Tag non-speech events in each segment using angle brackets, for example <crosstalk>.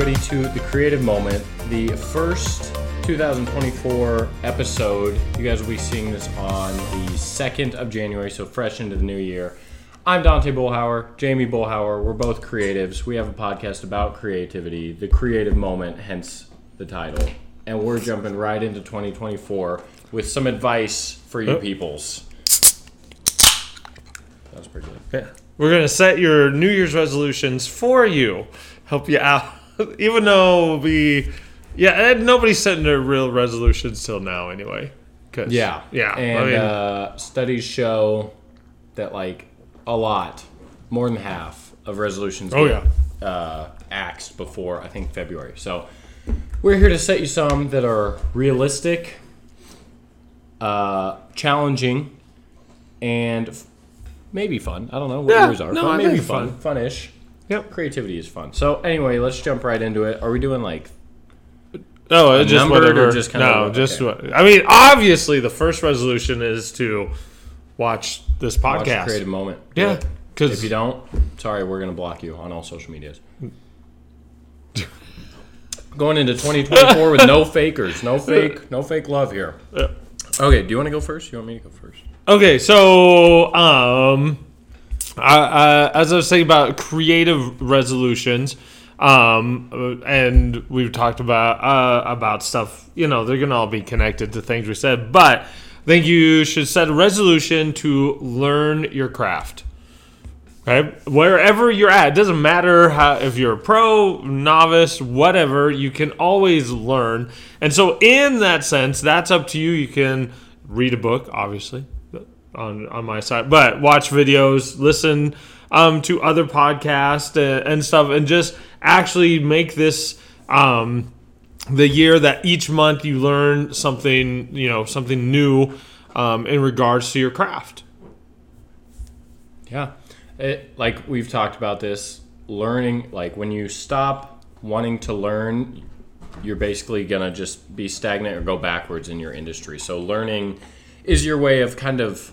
everybody to the Creative Moment, the first 2024 episode. You guys will be seeing this on the 2nd of January, so fresh into the new year. I'm Dante Bullhauer, Jamie Bullhauer. We're both creatives. We have a podcast about creativity, the creative moment, hence the title. And we're jumping right into 2024 with some advice for you Oh. peoples. That was pretty good. Yeah. We're gonna set your New Year's resolutions for you, help you out. <laughs> Even though we, yeah, and nobody's setting their real resolutions till now anyway. 'Cause- Yeah, yeah. And I mean, uh, studies show that like a lot, more than half of resolutions. Oh, get, uh, axed before I think February. So we're here to set you some that are realistic, uh, challenging, and f- maybe fun. I don't know what Yeah, yours are. no, I maybe fun, fun, funish. Yep. Creativity is fun. So anyway, let's jump right into it. Are we doing like Oh, it just numbered or whatever. just kinda no, what- just okay. what I mean. Obviously, the first resolution is to watch this watch the podcast. creative moment? Yeah, because If you don't, sorry, we're gonna block you on all social medias. <laughs> Going into 2024 with no fakers, no fake, no fake love here. Yeah. Okay, do you want to go first? You want me to go first? Okay, so um, I, as I was saying about creative resolutions, um, uh, and we've talked about uh, about stuff. You know, they're gonna all be connected to things we said, but I think you should set a resolution to learn your craft. Okay, wherever you're at, it doesn't matter how if you're a pro, novice, whatever. You can always learn, and so in that sense, that's up to you. You can read a book, obviously, on on my side, but watch videos, listen um, to other podcasts and, and stuff, and just actually make this um, the year that each month you learn something, you know, something new um, in regards to your craft. Yeah, it, like we've talked about this, learning. Like when you stop wanting to learn, you're basically gonna just be stagnant or go backwards in your industry. So learning is your way of kind of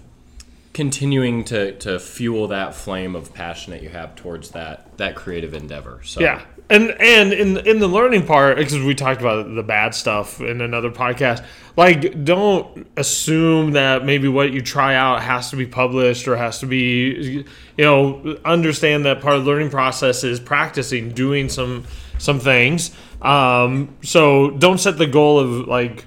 continuing to, to fuel that flame of passion that you have towards that that creative endeavor. So Yeah, and and in in the learning part, because we talked about the bad stuff in another podcast. Like, don't assume that maybe what you try out has to be published or has to be, you know, understand that part of the learning process is practicing, doing some some things. Um, so don't set the goal of like,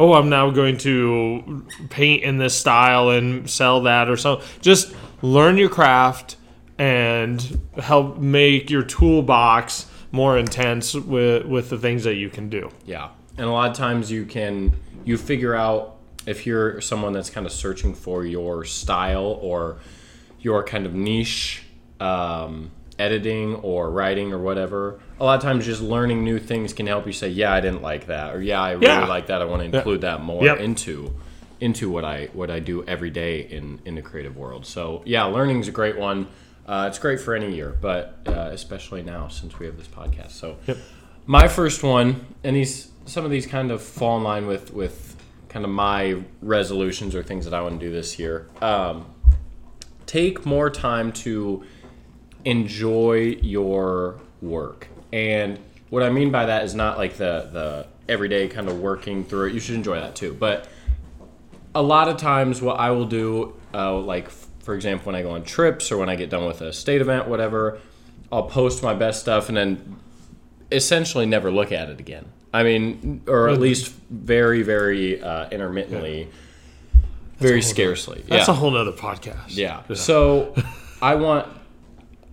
oh, I'm now going to paint in this style and sell that or so. Just learn your craft and help make your toolbox more intense with with the things that you can do. Yeah, and a lot of times you can you figure out if you're someone that's kind of searching for your style or your kind of niche um, editing or writing or whatever. A lot of times, just learning new things can help you say, "Yeah, I didn't like that," or "Yeah, I really Yeah. like that. I want to include that more Yep. into into what I what I do every day in in the creative world." So yeah, learning is a great one. Uh, it's great for any year, but uh, especially now since we have this podcast. So my first one, and these some of these kind of fall in line with with kind of my resolutions or things that I want to do this year. Um, take more time to enjoy your work, and what I mean by that is not like the the everyday kind of working through it. You should enjoy that too, but a lot of times what I will do, uh, like for example, when I go on trips or when I get done with a state event, whatever, I'll post my best stuff and then essentially never look at it again. I mean, or at least very, very uh, intermittently, very scarcely. That's yeah. a whole other podcast. Yeah. So I want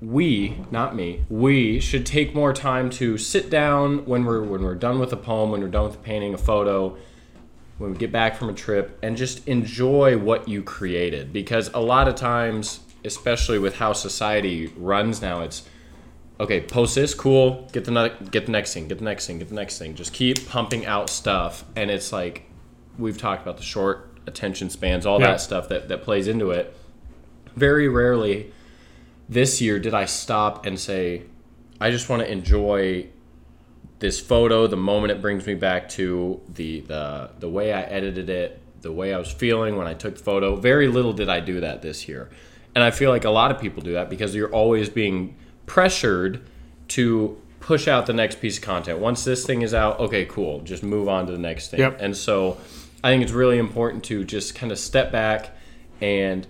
we, not me, we should take more time to sit down when we're when we're done with a poem, when we're done with painting a photo, when we get back from a trip and just enjoy what you created because a lot of times, especially with how society runs now, it's okay, post this, cool, get the ne- get the next thing, get the next thing, get the next thing. Just keep pumping out stuff and it's like we've talked about the short attention spans, all Yeah. that stuff that, that plays into it. Very rarely this year did I stop and say, I just want to enjoy this photo, the moment it brings me back to the the the way I edited it, the way I was feeling when I took the photo. Very little did I do that this year. And I feel like a lot of people do that because you're always being pressured to push out the next piece of content. Once this thing is out, okay, cool, just move on to the next thing. Yep. And so I think it's really important to just kind of step back and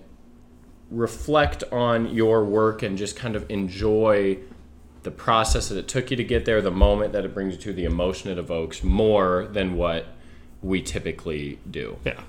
reflect on your work and just kind of enjoy the process that it took you to get there, the moment that it brings you to, the emotion it evokes more than what we typically do. Yeah.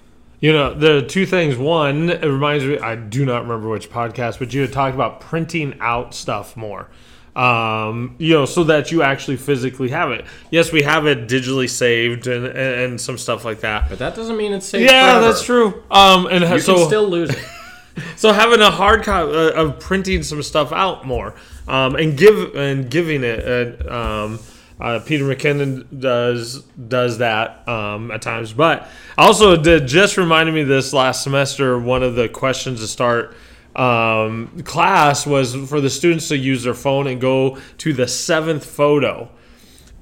You know, the two things. One, it reminds me, I do not remember which podcast, but you had talked about printing out stuff more. Um, you know, so that you actually physically have it. Yes, we have it digitally saved and, and, and some stuff like that. But that doesn't mean it's safe. Yeah, forever. that's true. Um, and You so can still lose it. <laughs> <laughs> so having a hard copy uh, of printing some stuff out more um, and give and giving it uh, um, uh, Peter McKinnon does does that um, at times. But also did just reminded me this last semester one of the questions to start um, class was for the students to use their phone and go to the seventh photo.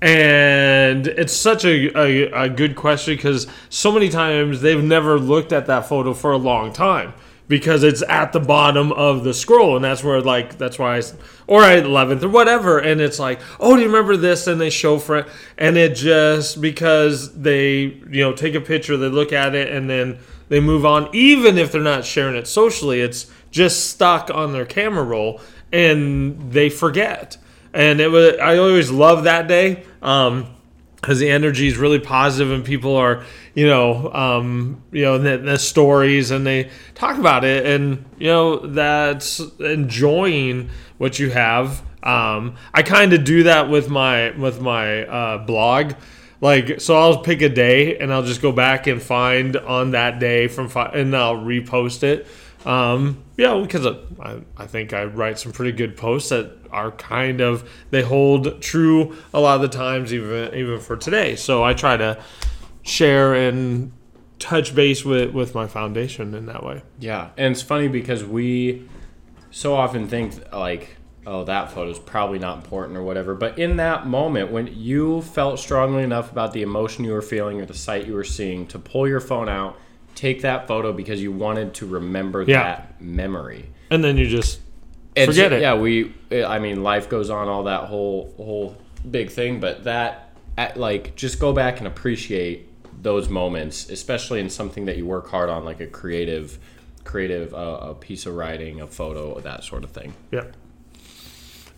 And it's such a, a, a good question because so many times they've never looked at that photo for a long time because it's at the bottom of the scroll and that's where like that's why I, or at 11th or whatever and it's like oh do you remember this? And they show for it and it just because they you know take a picture they look at it and then they move on even if they're not sharing it socially it's just stuck on their camera roll and they forget. And it was I always love that day um because the energy is really positive and people are you know um you know the, the stories and they talk about it and you know that's enjoying what you have. Um i kind of do that with my with my uh blog. Like so i'll pick a day and i'll just go back and find on that day from fi- and i'll repost it um, yeah, because I, I think I write some pretty good posts that are kind of they hold true a lot of the times, even even for today. So I try to share and touch base with with my foundation in that way. Yeah, and it's funny because we so often think like, oh, that photo's probably not important or whatever. But in that moment, when you felt strongly enough about the emotion you were feeling or the sight you were seeing to pull your phone out, take that photo because you wanted to remember Yeah. that memory. And then you just It's- Forget it. Yeah, we. I mean, life goes on, all that whole whole big thing. But that, at, like, just go back and appreciate those moments, especially in something that you work hard on, like a creative, creative, uh, a piece of writing, a photo, that sort of thing. Yeah.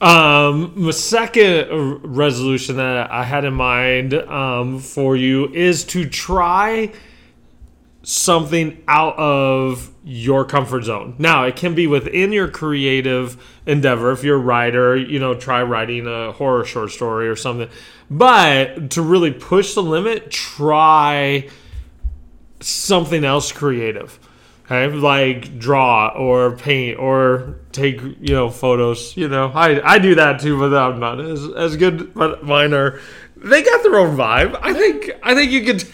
Um, the second resolution that I had in mind um, for you is to try something out of your comfort zone. Now, it can be within your creative endeavor. If you're a writer, you know, try writing a horror short story or something. But to really push the limit, try something else creative. Okay, like draw or paint or take you know photos. You know, I I do that too, but I'm not as as good. But mine are. They got their own vibe. I think I think you could.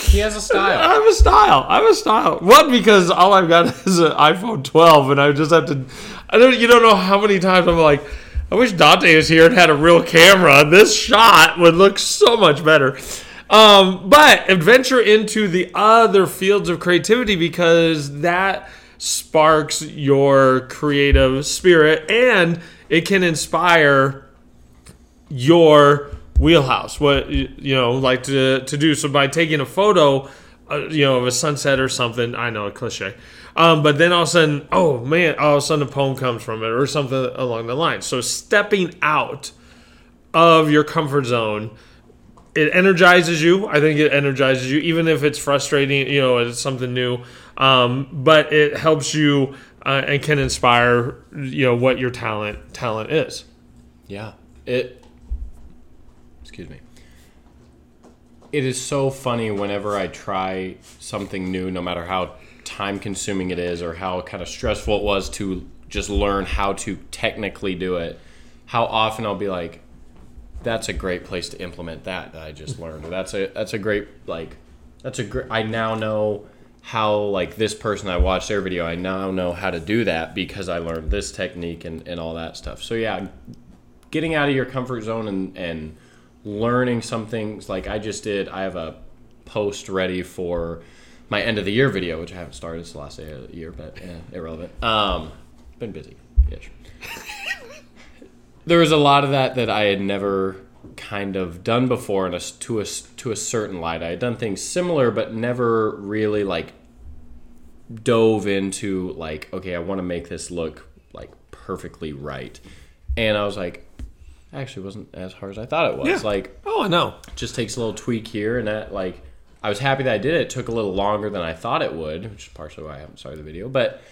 He has a style. I have a style. I have a style. One because all I've got <laughs> is an iPhone 12, and I just have to. I don't. You don't know how many times I'm like, I wish Dante was here and had a real camera. This shot would look so much better. Um, but adventure into the other fields of creativity because that sparks your creative spirit and it can inspire your wheelhouse. What you know like to to do. So by taking a photo uh, you know of a sunset or something i know a cliche. Um, but then all of a sudden oh man all of a sudden a poem comes from it or something along the line. So stepping out of your comfort zone it energizes you. I think it energizes you even if it's frustrating you know it's something new. Um, but it helps you uh, and can inspire you know what your talent talent is. Yeah. It. Excuse me. It is so funny whenever I try something new, no matter how time consuming it is or how kind of stressful it was to just learn how to technically do it. How often I'll be like, "That's a great place to implement that that I just learned." That's a that's a great like that's a great. I now know how like this person I watched their video. I now know how to do that because I learned this technique and and all that stuff. So yeah, getting out of your comfort zone and, and learning some things like I just did. I have a post ready for my end of the year video, which I haven't started. It's the last day of the year, but eh, irrelevant. Um, been busy. There was a lot of that that I had never kind of done before in a, to a to a certain light. I had done things similar, but never really like dove into like, okay, I want to make this look like perfectly right. And I was like, actually wasn't as hard as I thought it was. Yeah. Like, Oh, I know. just takes a little tweak here and that like I was happy that I did it. It took a little longer than I thought it would, which is partially why I haven't started the video. But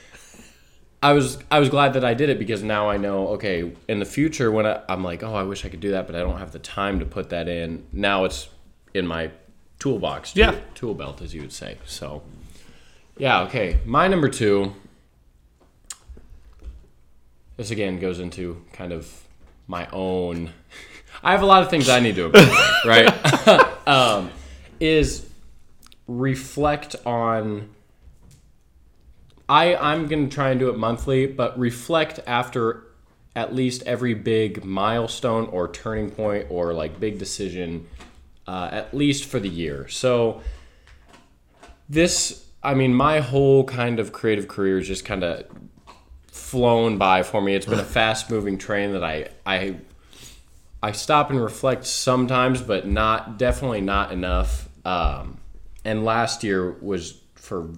I was I was glad that I did it because now I know okay in the future when I, I'm like oh I wish I could do that but I don't have the time to put that in. Now it's in my toolbox, tool, Yeah. tool belt as you would say. So yeah, okay. My number two. This again goes into kind of my own. I have a lot of things I need to improve, <laughs> right? <laughs> um, is reflect on. I I'm gonna try and do it monthly, but reflect after at least every big milestone or turning point or like big decision, uh, at least for the year. So this, I mean, my whole kind of creative career is just kind of flown by for me. It's been a <laughs> fast moving train that I I I stop and reflect sometimes, but not definitely not enough. Um, and last year was for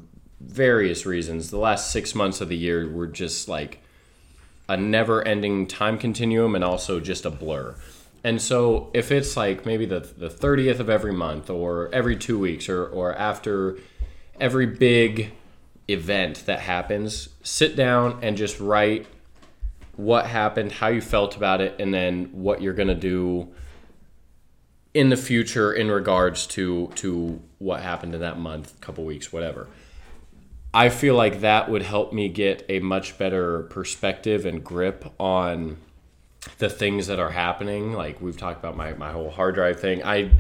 various reasons. The last six months of the year were just like a never ending time continuum and also just a blur. And so if it's like maybe the the 30th of every month or every 2 weeks or or after every big event that happens, sit down and just write what happened, how you felt about it and then what you're going to do in the future in regards to to what happened in that month, couple weeks, whatever. I feel like that would help me get a much better perspective and grip on the things that are happening. Like we've talked about my, my whole hard drive thing. I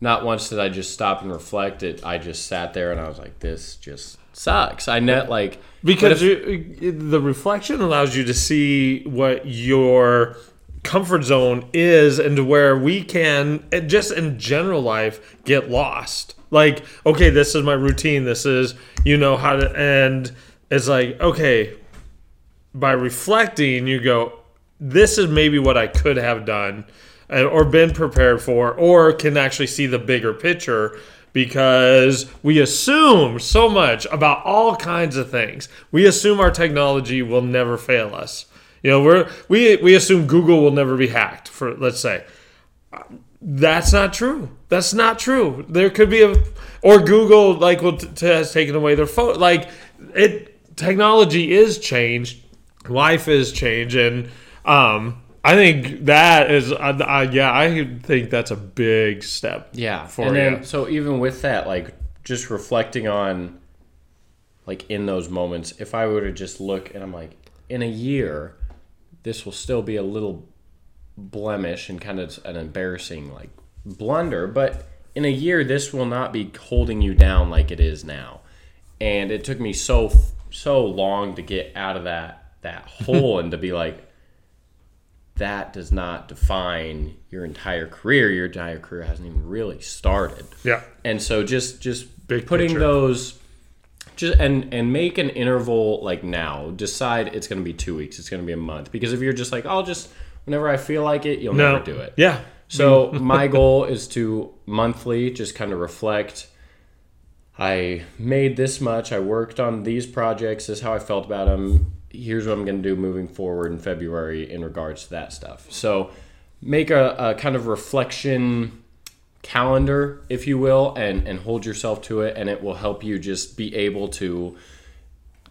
not once did I just stop and reflect it. I just sat there and I was like, this just sucks. I net like Because if- you, the reflection allows you to see what your comfort zone is and to where we can just in general life get lost. Like okay this is my routine. This is you know how to and it's like okay by reflecting you go this is maybe what i could have done and, or been prepared for or can actually see the bigger picture because we assume so much about all kinds of things we assume our technology will never fail us you know we're we we assume google will never be hacked for let's say that's not true. That's not true. There could be a, or Google like will t- has taken away their phone. Like it, technology is changed, life is changed, and um, I think that is, uh, uh, yeah, I think that's a big step. Yeah. for and then you. so even with that, like just reflecting on like in those moments, if I were to just look and I'm like, in a year, this will still be a little blemish and kind of an embarrassing like blunder, but in a year this will not be holding you down like it is now. And it took me so so long to get out of that that <laughs> hole and to be like that does not define your entire career. Your entire career hasn't even really started. Yeah. And so just just Big putting picture. those just and and make an interval like now. Decide it's going to be 2 weeks, it's going to be a month because if you're just like, "I'll just whenever I feel like it, you'll No. never do it." Yeah. So my goal is to monthly just kind of reflect. I made this much. I worked on these projects. This is how I felt about them. Here's what I'm going to do moving forward in February in regards to that stuff. So make a, a kind of reflection calendar, if you will, and, and hold yourself to it. And it will help you just be able to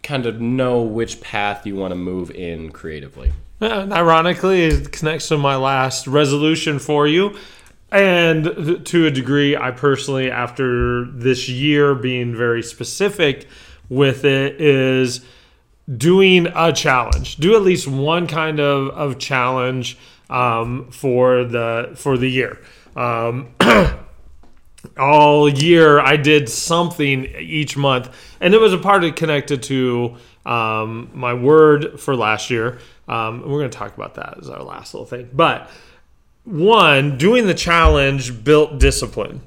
kind of know which path you want to move in creatively. And ironically, it connects to my last resolution for you. And to a degree, I personally, after this year being very specific with it, is doing a challenge. Do at least one kind of, of challenge um, for the for the year. Um, <clears throat> all year I did something each month, and it was a part of connected to um, my word for last year. Um, we're going to talk about that as our last little thing. But one, doing the challenge built discipline.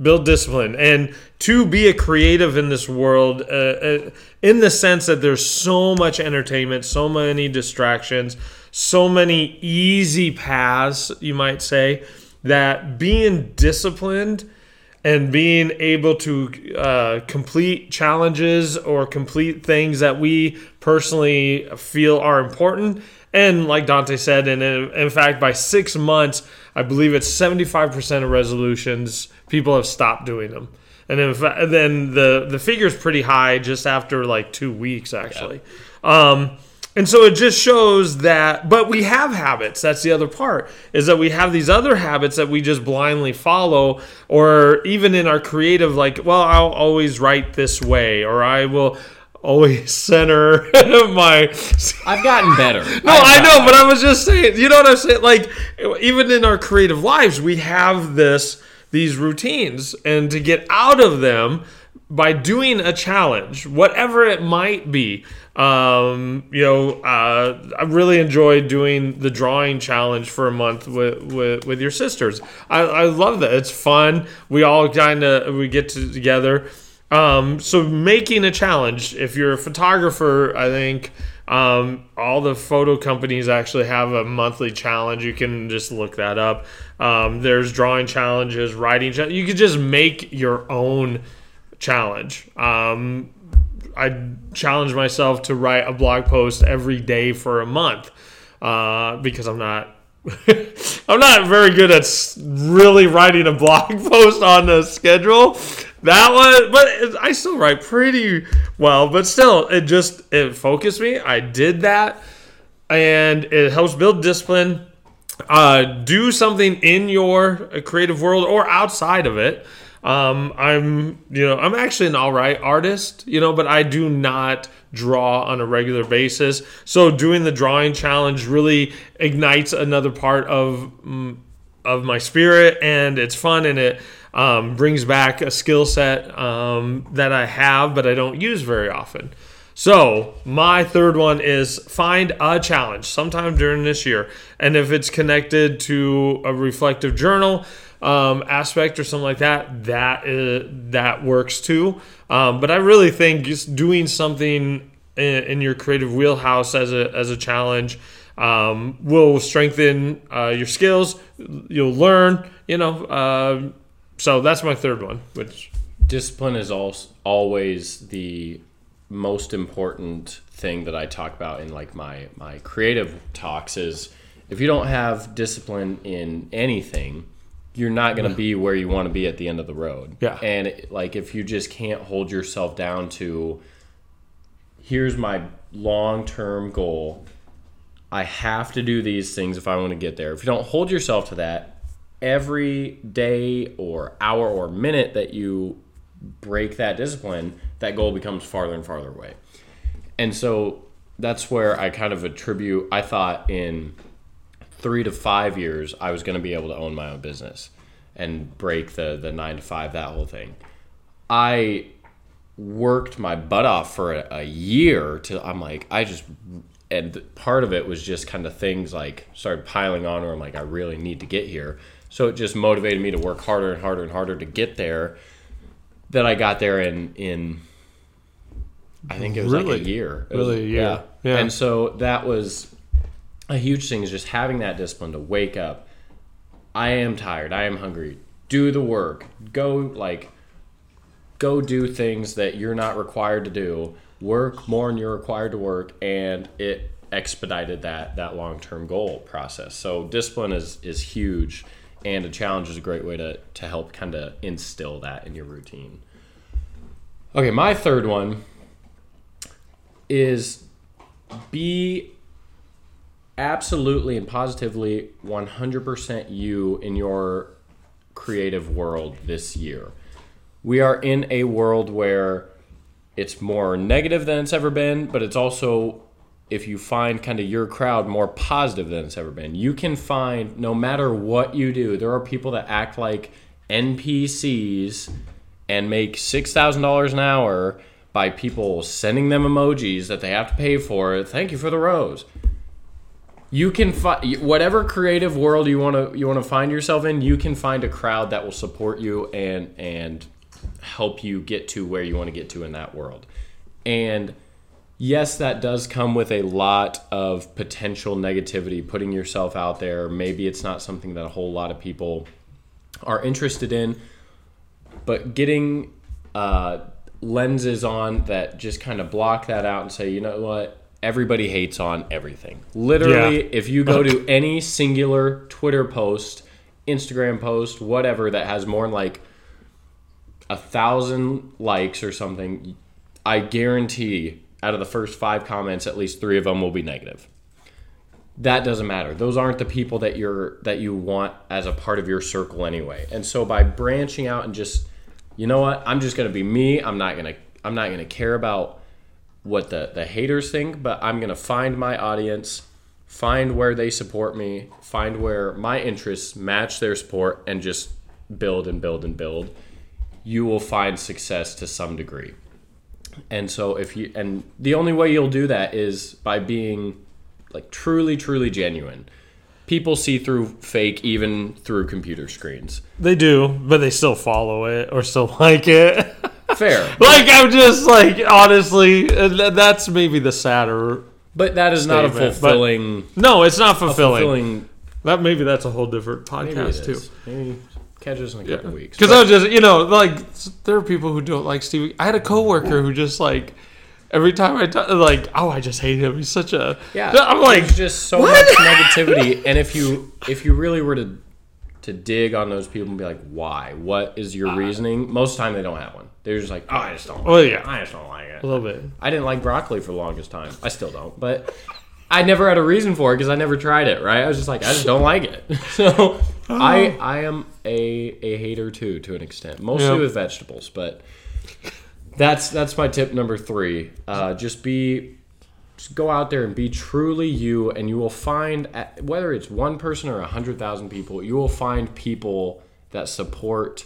Build discipline. And to be a creative in this world uh, uh, in the sense that there's so much entertainment so many distractions so many easy paths you might say that being disciplined and being able to uh, complete challenges or complete things that we personally feel are important and like dante said and in, in fact by six months i believe it's 75% of resolutions people have stopped doing them. And in then, then the the figure is pretty high just after like two weeks actually. Yeah. Um, and so it just shows that, but we have habits. That's the other part is that we have these other habits that we just blindly follow, or even in our creative, like, well, I'll always write this way, or I will always center of <laughs> my. I've gotten better. <laughs> no, I know, but I was just saying, you know what I'm saying? Like, even in our creative lives, we have this these routines and to get out of them by doing a challenge, whatever it might be. Um, you know, uh, I really enjoyed doing the drawing challenge for a month with with, with your sisters. I, I love that. It's fun. We all kind of we get to, together. Um, so making a challenge. If you're a photographer, I think um, all the photo companies actually have a monthly challenge. You can just look that up. Um, there's drawing challenges, writing. you could just make your own challenge. Um, I challenge myself to write a blog post every day for a month uh, because I'm not. <laughs> I'm not very good at really writing a <laughs> blog post on the schedule. That was, but I still write pretty well. But still, it just it focused me. I did that, and it helps build discipline. Uh, do something in your creative world or outside of it. Um, I'm, you know, I'm actually an all right artist, you know, but I do not draw on a regular basis. So doing the drawing challenge really ignites another part of mm, of my spirit, and it's fun and it um, brings back a skill set um, that I have, but I don't use very often. So, my third one is find a challenge sometime during this year. And if it's connected to a reflective journal um, aspect or something like that, that, is, that works too. Um, but I really think just doing something in, in, your creative wheelhouse as a, as a challenge um, will strengthen uh, your skills. You'll learn, you know. Uh, so that's my third one, which discipline is also always the most important thing that I talk about in like my my creative talks is if you don't have discipline in anything, you're not going to be where you want to be at the end of the road. Yeah. And like if you just can't hold yourself down to here's my long-term goal, I have to do these things if I want to get there. If you don't hold yourself to that, every day or hour or minute that you break that discipline, that goal becomes farther and farther away. And so that's where I kind of attribute, I thought in three to five years, I was going to be able to own my own business and break the, the nine to five, that whole thing. I worked my butt off for a, a year to, I'm like, I just, and part of it was just kind of things like started piling on where I'm like, I really need to get here. So it just motivated me to work harder and harder and harder to get there that I got there in in I think it was really? like a year. It really, was, yeah. yeah. And so that was a huge thing is just having that discipline to wake up. I am tired. I am hungry. Do the work. Go like go do things that you're not required to do. Work more than you're required to work and it expedited that that long-term goal process. So discipline is is huge and a challenge is a great way to to help kind of instill that in your routine. Okay, my third one is be absolutely and positively 100% you in your creative world this year. We are in a world where it's more negative than it's ever been, but it's also if you find kind of your crowd more positive than it's ever been. You can find no matter what you do, there are people that act like NPCs and make six thousand dollars an hour by people sending them emojis that they have to pay for. Thank you for the rose. you can find whatever creative world you want to you want to find yourself in. You can find a crowd that will support you and and help you get to where you want to get to in that world. And yes, that does come with a lot of potential negativity, putting yourself out there. Maybe it's not something that a whole lot of people are interested in, but getting uh, lenses on that just kind of block that out and say, you know what? Everybody hates on everything. Literally, Yeah. if you go to <laughs> any singular Twitter post, Instagram post, whatever that has more than like a thousand likes or something, I guarantee out of the first five comments, at least three of them will be negative. That doesn't matter. Those aren't the people that you're that you want as a part of your circle anyway. And so by branching out and just, you know what, I'm just gonna be me. I'm not gonna I'm not gonna care about what the the haters think, but I'm gonna find my audience, find where they support me, find where my interests match their support, and just build and build and build. You will find success to some degree. And so if you and the only way you'll do that is by being like truly truly genuine. People see through fake even through computer screens. They do, but they still follow it or still <laughs> like it. Fair. <laughs> like I'm just like honestly, that's maybe the sadder. But that is not a Statement, but- fulfilling No, it's not fulfilling. fulfilling That maybe that's a whole different podcast too. Maybe catch us in a couple weeks. Because I was just, you know, like there are people who don't like Stevie. I had a coworker who just like every time I talk, like, oh, I just hate him. He's such a Yeah, I'm like, there's just so much <laughs> negativity, and if you if you really were to to dig on those people and be like, why? What is your Uh, reasoning? Most of the time, they don't have one. They're just like, oh, I just don't. Like well, it. yeah, I just don't like it. a little bit. I didn't like broccoli for the longest time. I still don't, but I never had a reason for it because I never tried it. Right? I was just like, I just don't like it. <laughs> So I I am a a hater too to an extent, mostly Yeah. with vegetables, but. That's that's my tip number three. Uh, just be, just go out there and be truly you, and you will find at- whether it's one person or a hundred thousand people, you will find people that support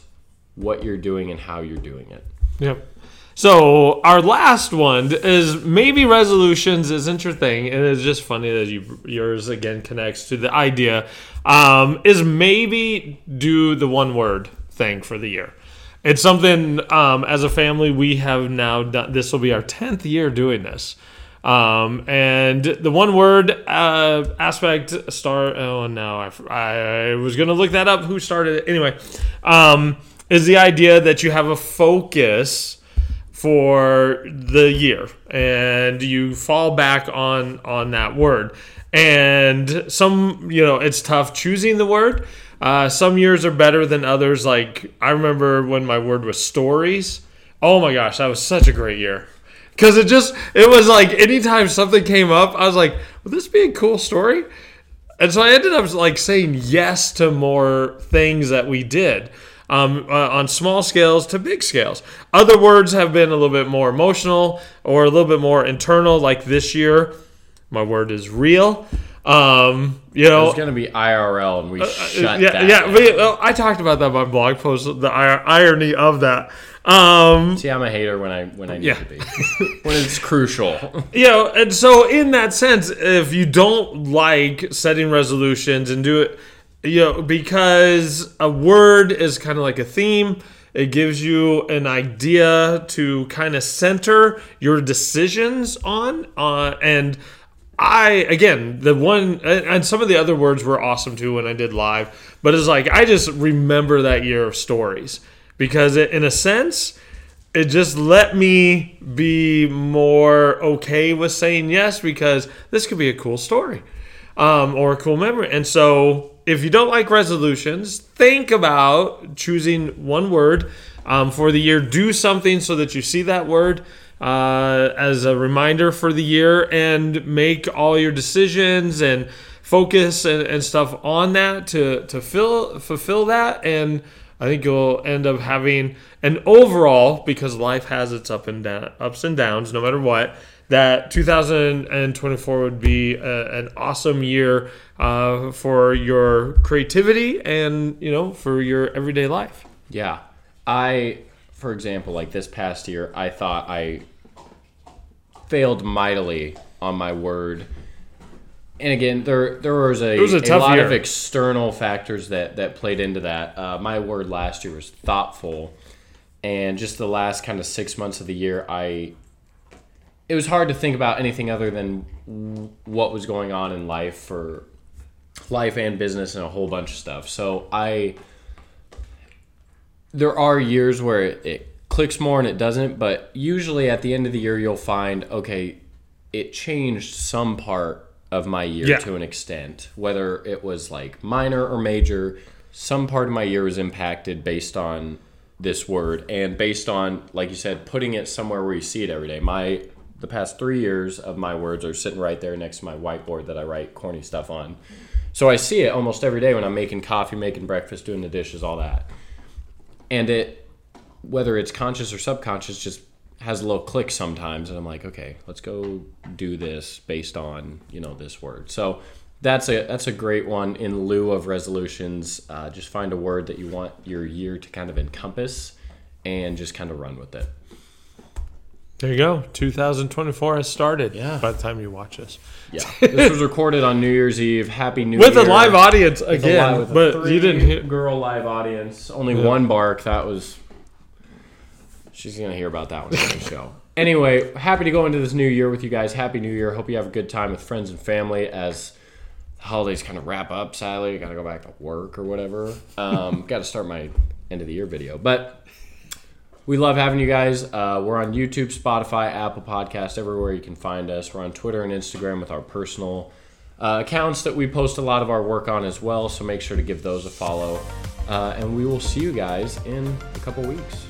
what you're doing and how you're doing it. Yep. So our last one is maybe resolutions isn't your thing, and it's just funny that you yours again connects to the idea. Um, is maybe do the one word thing for the year. It's something um, as a family we have now done. This will be our tenth year doing this. Um, and the one word uh, aspect start. Oh no, I, I was gonna look that up. Who started it anyway? Um, is the idea that you have a focus for the year and you fall back on on that word. And some you know it's tough choosing the word. Uh, some years are better than others. Like i remember when my word was stories. Oh my gosh that was such a great year. Because it just it was like anytime something came up i was like would this be a cool story? And so I ended up like saying yes to more things that we did um, uh, on small scales to big scales. Other words have been a little bit more emotional or a little bit more internal. Like this year, my word is real. Um, you know, It's gonna be IRL, and we shut yeah, that. yeah. down. but, well, I talked about that in my blog post. The ir- irony of that. Um, See, I'm a hater when I when I need Yeah. to be <laughs> when it's crucial. <laughs> you know, and so in that sense, if you don't like setting resolutions and do it, you know, because a word is kind of like a theme, it gives you an idea to kind of center your decisions on. Uh, and I, again, the one, and some of the other words were awesome too when I did live, but it's like, I just remember that year of stories because it, in a sense, it just let me be more okay with saying yes because this could be a cool story um, or a cool memory. And so, if you don't like resolutions, think about choosing one word um, for the year. Do something so that you see that word uh, as a reminder for the year and make all your decisions and focus and, and stuff on that to, to fill, fulfill that. And I think you'll end up having an overall because life has its up and down, ups and downs, no matter what. That 2024 would be a, an awesome year uh, for your creativity and you know for your everyday life. Yeah. I, for example, like this past year, I thought I failed mightily on my word and again, there there was a, was a tough lot of external factors that that played into that. Uh, my word last year was thoughtful, and just the last kind of six months of the year, I it was hard to think about anything other than what was going on in life for life and business and a whole bunch of stuff. So I there are years where it, it clicks more and it doesn't, but usually at the end of the year you'll find okay, it changed some part of my year Yeah. to an extent, whether it was like minor or major. Some part of my year was impacted based on this word and based on, like you said, putting it somewhere where you see it every day. My the past three years of my words are sitting right there next to my whiteboard that I write corny stuff on. So I see it almost every day when I'm making coffee, making breakfast, doing the dishes, all that. And it, whether it's conscious or subconscious, just has a little click sometimes, and I'm like, okay, let's go do this based on you know this word. So that's a that's a great one in lieu of resolutions. Uh, just find a word that you want your year to kind of encompass, and just kind of run with it. There you go. 2024 has started. Yeah. By the time you watch this, Yeah, this was recorded on New Year's Eve. Happy New with Year With a live audience With a again, with a but you didn't hear. girl live audience. Only one bark. That was. She's gonna hear about that one on the show. Anyway, happy to go into this new year with you guys. Happy New Year. Hope you have a good time with friends and family as the holidays kind of wrap up. Sadly, got to go back to work or whatever. Um, got to start my end of the year video, but we love having you guys. Uh, we're on YouTube, Spotify, Apple Podcast, everywhere you can find us. We're on Twitter and Instagram with our personal uh, accounts that we post a lot of our work on as well. So make sure to give those a follow. Uh, and we will see you guys in a couple weeks.